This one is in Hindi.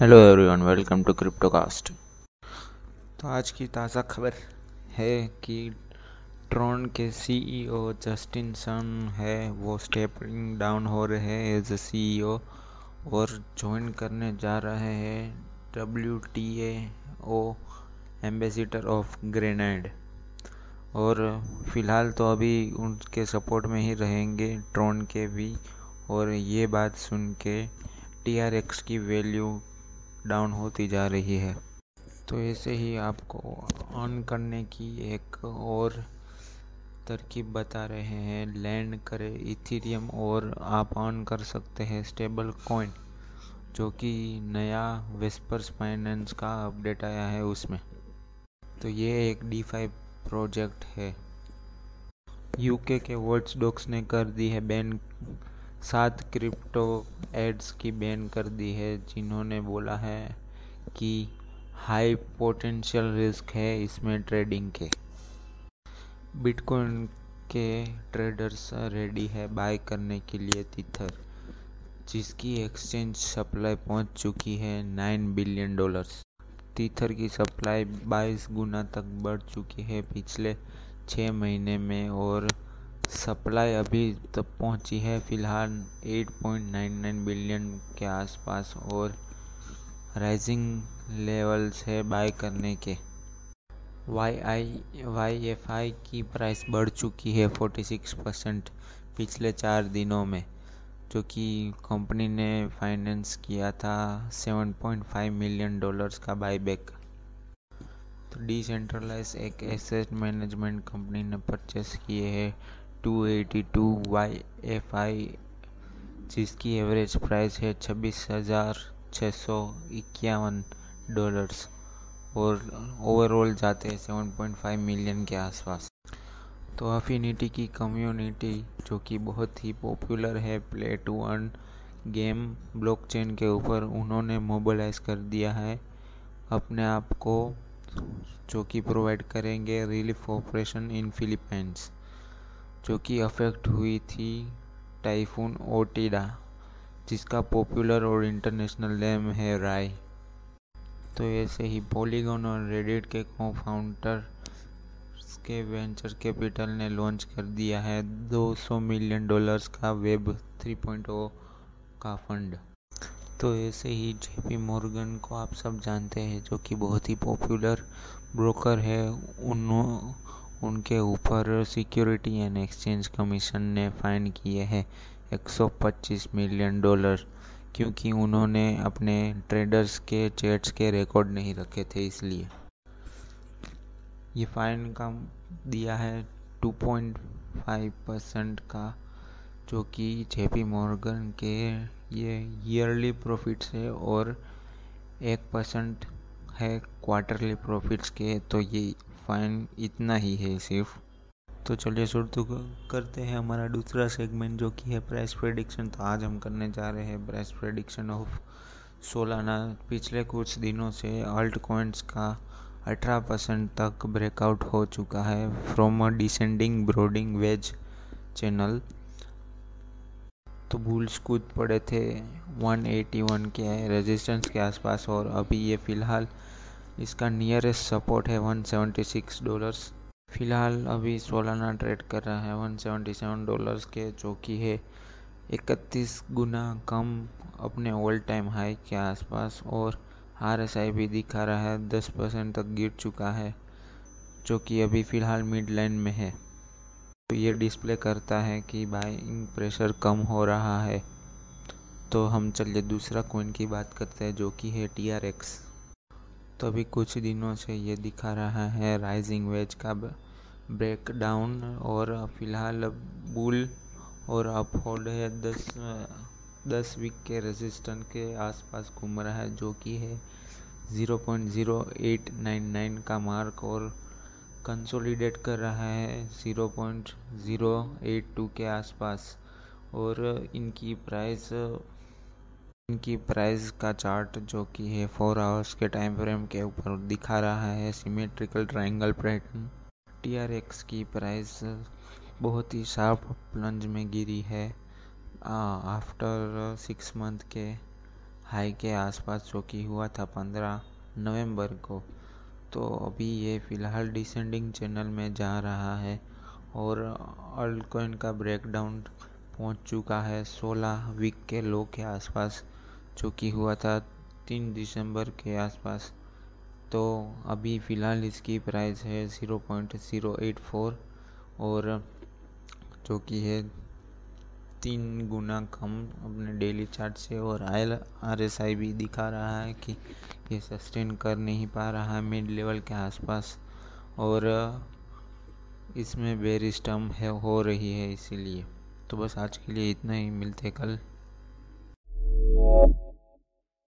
Hello everyone welcome to Cryptocast तो आज की ताज़ा खबर है कि ट्रॉन के सीईओ जस्टिन सन है, वो स्टेपिंग डाउन हो रहे हैं एज ए सीईओ और ज्वाइन करने जा रहे हैं W T O ambassador of Grenada और फ़िलहाल तो अभी उनके सपोर्ट में ही रहेंगे ट्रॉन के भी और ये बात सुन के टी आर एक्स की वैल्यू डाउन होती जा रही है। तो ऐसे ही आपको ऑन करने की एक और तरकीब बता रहे हैं। लैंड करें इथीरियम और आप ऑन कर सकते हैं स्टेबल कॉइन जो कि नया वेस्पर्स फाइनेंस का अपडेट आया है उसमें। तो ये एक डी फाइव प्रोजेक्ट है यूके के वर्ड्स डॉक्स ने कर दी है बैन सात क्रिप्टो एड्स की बैन कर दी है, जिन्होंने बोला है कि हाई पोटेंशियल रिस्क है इसमें ट्रेडिंग के। बिटकॉइन के ट्रेडर्स रेडी है बाय करने के लिए तीथर, जिसकी एक्सचेंज सप्लाई पहुँच चुकी है नाइन बिलियन डॉलर्स। तीथर की सप्लाई 22 गुना तक बढ़ चुकी है पिछले छः महीने में और सप्लाई अभी तक पहुँची है फ़िलहाल 8.99 बिलियन के आसपास और राइजिंग लेवल्स है बाय करने के। Y I Y F I की प्राइस बढ़ चुकी है 46 परसेंट पिछले चार दिनों में, जो कि कंपनी ने फाइनेंस किया था 7.5 मिलियन डॉलर्स का बाईबैक तो डिसेंट्रलाइज एक एसेट मैनेजमेंट कंपनी ने परचेस किए हैं two eighty two Y F I जिसकी एवरेज प्राइस है छब्बीस हज़ार छः सौ इक्यावन डॉलर्स और ओवरऑल जाते हैं सेवन पॉइंट फाइव मिलियन के आसपास। तो अफिनिटी की कम्युनिटी जो कि बहुत ही पॉपुलर है play to earn game blockchain के ऊपर, उन्होंने मोबालाइज कर दिया है। अपने आप को जो कि प्रोवाइड करेंगे रिलीफ ऑपरेशन इन फिलीपींस जो कि अफेक्ट हुई थी टाइफून ओटिडा जिसका पॉपुलर और इंटरनेशनल नेम है राय तो ऐसे ही पॉलीगॉन और रेडिट के को फाउंडर के वेंचर कैपिटल ने लॉन्च कर दिया है 200 मिलियन डॉलर्स का वेब 3.0 का फंड तो ऐसे ही जेपी मॉर्गन को आप सब जानते हैं, जो कि बहुत ही पॉपुलर ब्रोकर है उनके ऊपर सिक्योरिटी एंड एक्सचेंज कमीशन ने फाइन किए हैं 125 मिलियन डॉलर, क्योंकि उन्होंने अपने ट्रेडर्स के चैट्स के रिकॉर्ड नहीं रखे थे इसलिए। ये फाइन का दिया है 2.5 परसेंट का, जो कि जेपी मॉर्गन के ये ईयरली प्रॉफिट्स है और एक परसेंट है क्वार्टरली प्रॉफिट्स के तो ये फाइन इतना ही है सिर्फ़। तो चलिए शुरू करते हैं हमारा दूसरा सेगमेंट जो कि है प्राइस प्रेडिक्शन तो आज हम करने जा रहे हैं प्राइस प्रेडिक्शन ऑफ़ सोलाना पिछले कुछ दिनों से अल्ट कॉइन्स का 18 परसेंट तक ब्रेकआउट हो चुका है from a descending broadening wedge channel तो बुल्स कूद पड़े थे। 181 के रेजिस्टेंस के आसपास और अभी ये फ़िलहाल इसका नियरेस्ट सपोर्ट है 176 डॉलर्स फ़िलहाल अभी सोलाना ट्रेड कर रहा है 177 डॉलर्स के, जो कि है इकतीस गुना कम अपने ऑल टाइम हाई के आसपास और आर एस आई भी दिखा रहा है 10 परसेंट तक गिर चुका है, जो कि अभी फ़िलहाल मिड लाइन में है। तो ये डिस्प्ले करता है कि बाइंग प्रेशर कम हो रहा है। तो हम चलिए दूसरा कोइन की बात करते हैं, जो कि है टी आर एक्स तो अभी कुछ दिनों से ये दिखा रहा है राइजिंग वेज का ब्रेक डाउन और फ़िलहाल बुल और अपहोल्ड है। दस दस वीक के रेजिस्टेंट के आसपास घूम रहा है, जो कि है zero point zero eight nine nine का मार्क और कंसोलिडेट कर रहा है zero point zero eight two के आसपास। और इनकी प्राइस इनकी प्राइस का चार्ट जो कि है फोर आवर्स के टाइम फ्रेम के ऊपर दिखा रहा है symmetrical triangle pattern T R X की प्राइस बहुत ही शार्प प्लंज में गिरी है। आफ्टर सिक्स मंथ के हाई के आसपास जो कि हुआ था पंद्रह नवंबर को तो अभी ये फ़िलहाल डिसेंडिंग चैनल में जा रहा है और अल्ट कॉइन का ब्रेकडाउन पहुँच चुका है 16 वीक के लो के आसपास। जो कि हुआ था तीन दिसंबर के आसपास तो अभी फ़िलहाल इसकी प्राइस है zero point zero eight four और जो कि है तीन गुना कम अपने डेली चार्ट से और आई आर एस आई भी दिखा रहा है कि ये सस्टेन कर नहीं पा रहा है मिड लेवल के आसपास और इसमें बेरिस्टम है, हो रही है इसीलिए। तो बस आज के लिए इतना ही, मिलते कल।